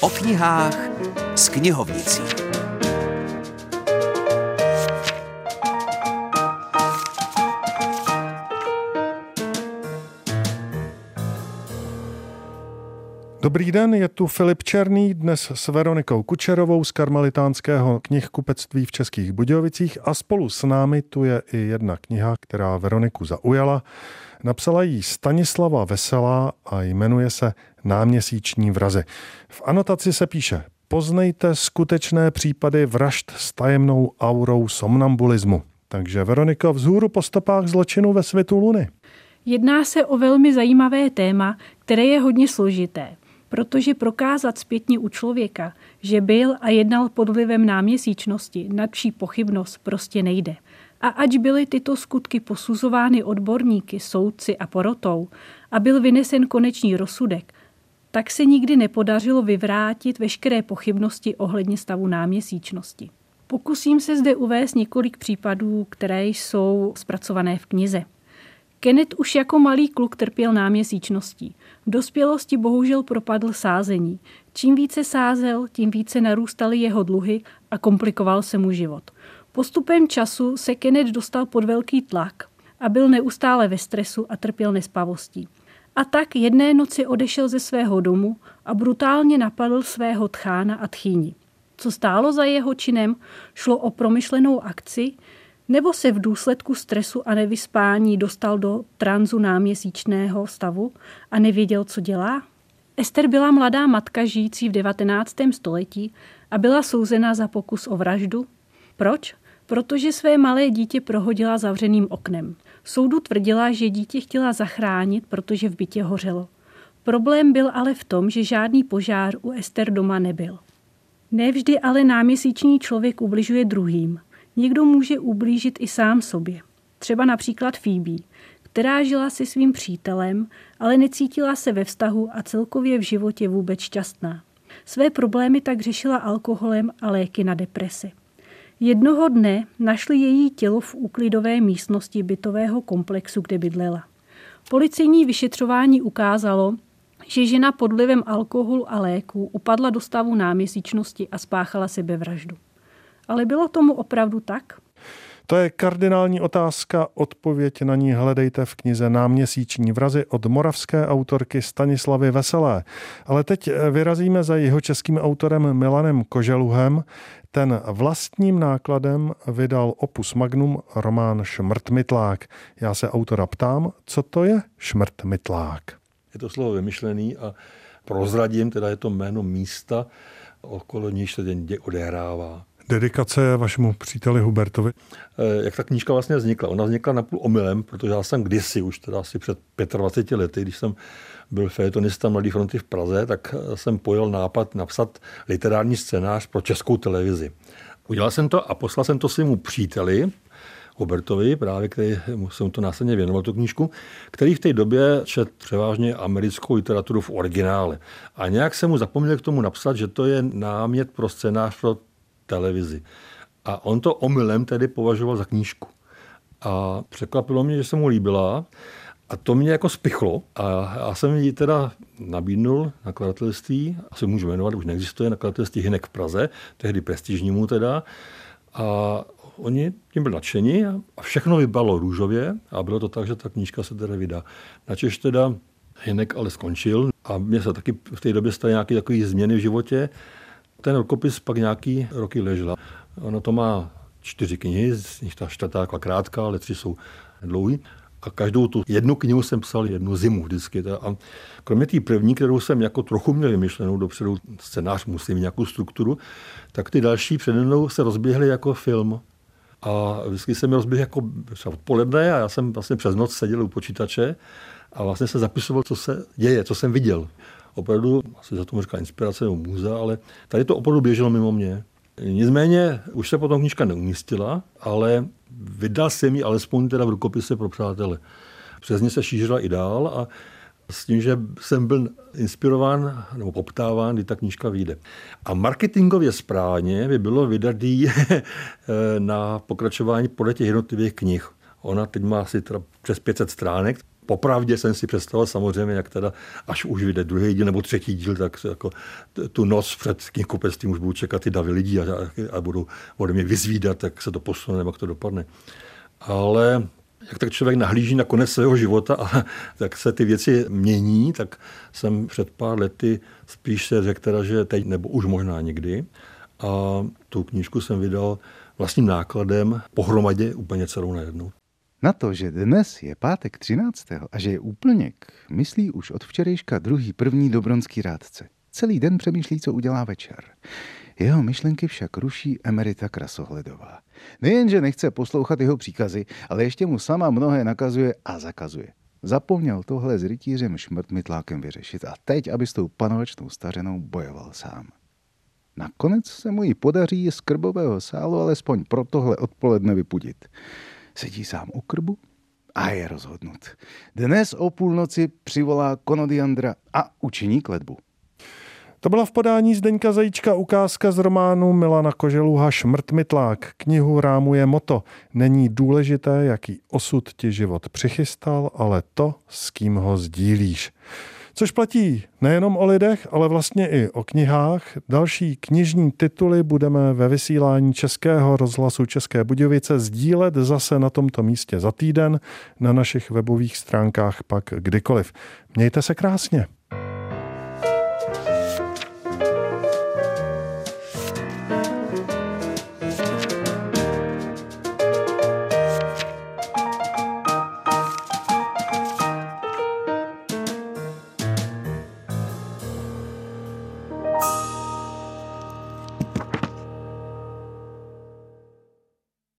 O knihách s knihovnicí. Dobrý den, je tu Filip Černý, dnes s Veronikou Kučerovou z karmelitánského knihkupectví v Českých Budějovicích a spolu s námi tu je i jedna kniha, která Veroniku zaujala. Napsala ji Stanislava Veselá a jmenuje se Náměsíční vrazy. V anotaci se píše Poznejte skutečné případy vražd s tajemnou aurou somnambulismu. Takže Veronika vzhůru po stopách zločinu ve světu Luny. Jedná se o velmi zajímavé téma, které je hodně složité protože prokázat zpětně u člověka, že byl a jednal pod vlivem náměsíčnosti, nadší pochybnost prostě nejde. A ač byly tyto skutky posuzovány odborníky, soudci a porotou a byl vynesen konečný rozsudek, tak se nikdy nepodařilo vyvrátit veškeré pochybnosti ohledně stavu náměsíčnosti. Pokusím se zde uvést několik případů, které jsou zpracované v knize. Kenneth už jako malý kluk trpěl náměsíčností. V dospělosti bohužel propadl sázení. Čím více sázel, tím více narůstaly jeho dluhy a komplikoval se mu život. Postupem času se Kenneth dostal pod velký tlak a byl neustále ve stresu a trpěl nespavostí. A tak jedné noci odešel ze svého domu a brutálně napadl svého tchána a tchýni. Co stálo za jeho činem, šlo o promyšlenou akci, nebo se v důsledku stresu a nevyspání dostal do tranzu náměsíčného stavu a nevěděl, co dělá? Ester byla mladá matka žijící v 19. století a byla souzena za pokus o vraždu. Proč? Protože své malé dítě prohodila zavřeným oknem. Soudu tvrdila, že dítě chtěla zachránit, protože v bytě hořelo. Problém byl ale v tom, že žádný požár u Ester doma nebyl. Nevždy ale náměsíční člověk ubližuje druhým – Někdo může ublížit i sám sobě. Třeba například Phoebe, která žila se svým přítelem, ale necítila se ve vztahu a celkově v životě vůbec šťastná. Své problémy tak řešila alkoholem a léky na depresi. Jednoho dne našli její tělo v úklidové místnosti bytového komplexu, kde bydlela. Policejní vyšetřování ukázalo, že žena pod vlivem alkoholu a léků upadla do stavu náměsíčnosti a spáchala sebevraždu. Ale bylo tomu opravdu tak? To je kardinální otázka, odpověď na ní hledejte v knize Náměsíční vrazy od moravské autorky Stanislavy Veselé. Ale teď vyrazíme za jeho českým autorem Milanem Koželuhem. Ten vlastním nákladem vydal opus magnum román Šmrtmitlák. Já se autora ptám, co to je Šmrtmitlák? Je to slovo vymyšlený a prozradím, teda je to jméno místa, okolo níž se den odehrává dedikace vašemu příteli Hubertovi? Eh, jak ta knížka vlastně vznikla? Ona vznikla napůl omylem, protože já jsem kdysi, už teda asi před 25 lety, když jsem byl feuilletonista Mladý fronty v Praze, tak eh, jsem pojel nápad napsat literární scénář pro českou televizi. Udělal jsem to a poslal jsem to svému příteli, Hubertovi, právě který jsem to následně věnoval, tu knížku, který v té době čet převážně americkou literaturu v originále. A nějak jsem mu zapomněl k tomu napsat, že to je námět pro scénář pro televizi. A on to omylem tedy považoval za knížku. A překvapilo mě, že se mu líbila. A to mě jako spichlo. A já jsem ji teda nabídnul nakladatelství, asi můžu jmenovat, už neexistuje nakladatelství Hinek v Praze, tehdy prestižnímu teda. A oni tím byli nadšení a všechno vybalo růžově a bylo to tak, že ta knížka se teda vydá. Načež teda Hinek ale skončil a mně se taky v té době staly nějaké takové změny v životě ten rukopis pak nějaký roky ležel. Ono to má čtyři knihy, z nich ta čtvrtá je krátká, ale tři jsou dlouhé. A každou tu jednu knihu jsem psal jednu zimu vždycky. A kromě té první, kterou jsem jako trochu měl vymyšlenou dopředu, scénář musí mít nějakou strukturu, tak ty další přede mnou se rozběhly jako film. A vždycky jsem je rozběhl jako třeba odpoledne a já jsem vlastně přes noc seděl u počítače a vlastně se zapisoval, co se děje, co jsem viděl opravdu, asi za to říká inspirace nebo můza, ale tady to opravdu běželo mimo mě. Nicméně už se potom knížka neumístila, ale vydal jsem ji alespoň teda v rukopise pro přátele. Přes ně se šířila i dál a s tím, že jsem byl inspirován nebo poptáván, kdy ta knížka vyjde. A marketingově správně by bylo vydat ji na pokračování podle těch jednotlivých knih. Ona teď má asi teda přes 500 stránek. Popravdě jsem si představil samozřejmě, jak teda, až už vyjde druhý díl nebo třetí díl, tak jako tu noc před knihkupectvím už budou čekat ty davy lidí a, a budou ode mě vyzvídat, jak se to posune nebo jak to dopadne. Ale jak tak člověk nahlíží na konec svého života a tak se ty věci mění, tak jsem před pár lety spíš se řekl teda, že teď nebo už možná někdy. A tu knížku jsem vydal vlastním nákladem pohromadě úplně celou najednou. Na to, že dnes je pátek 13. a že je úplněk, myslí už od včerejška druhý první dobronský rádce. Celý den přemýšlí, co udělá večer. Jeho myšlenky však ruší Emerita Krasohledová. Nejenže nechce poslouchat jeho příkazy, ale ještě mu sama mnohé nakazuje a zakazuje. Zapomněl tohle s rytířem šmrtmitlákem vyřešit a teď, aby s tou panovačnou stařenou bojoval sám. Nakonec se mu ji podaří z krbového sálu alespoň pro tohle odpoledne vypudit. Sedí sám u krbu a je rozhodnut. Dnes o půlnoci přivolá Konodiandra a učiní kletbu. To byla v podání Zdeňka Zajíčka ukázka z románu Milana Koželuha Šmrtmitlák. Knihu rámuje moto. Není důležité, jaký osud ti život přichystal, ale to, s kým ho sdílíš. Což platí nejenom o lidech, ale vlastně i o knihách. Další knižní tituly budeme ve vysílání Českého rozhlasu České Budějovice sdílet zase na tomto místě za týden, na našich webových stránkách pak kdykoliv. Mějte se krásně.